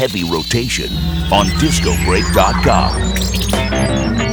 heavy rotation on discobreak.com.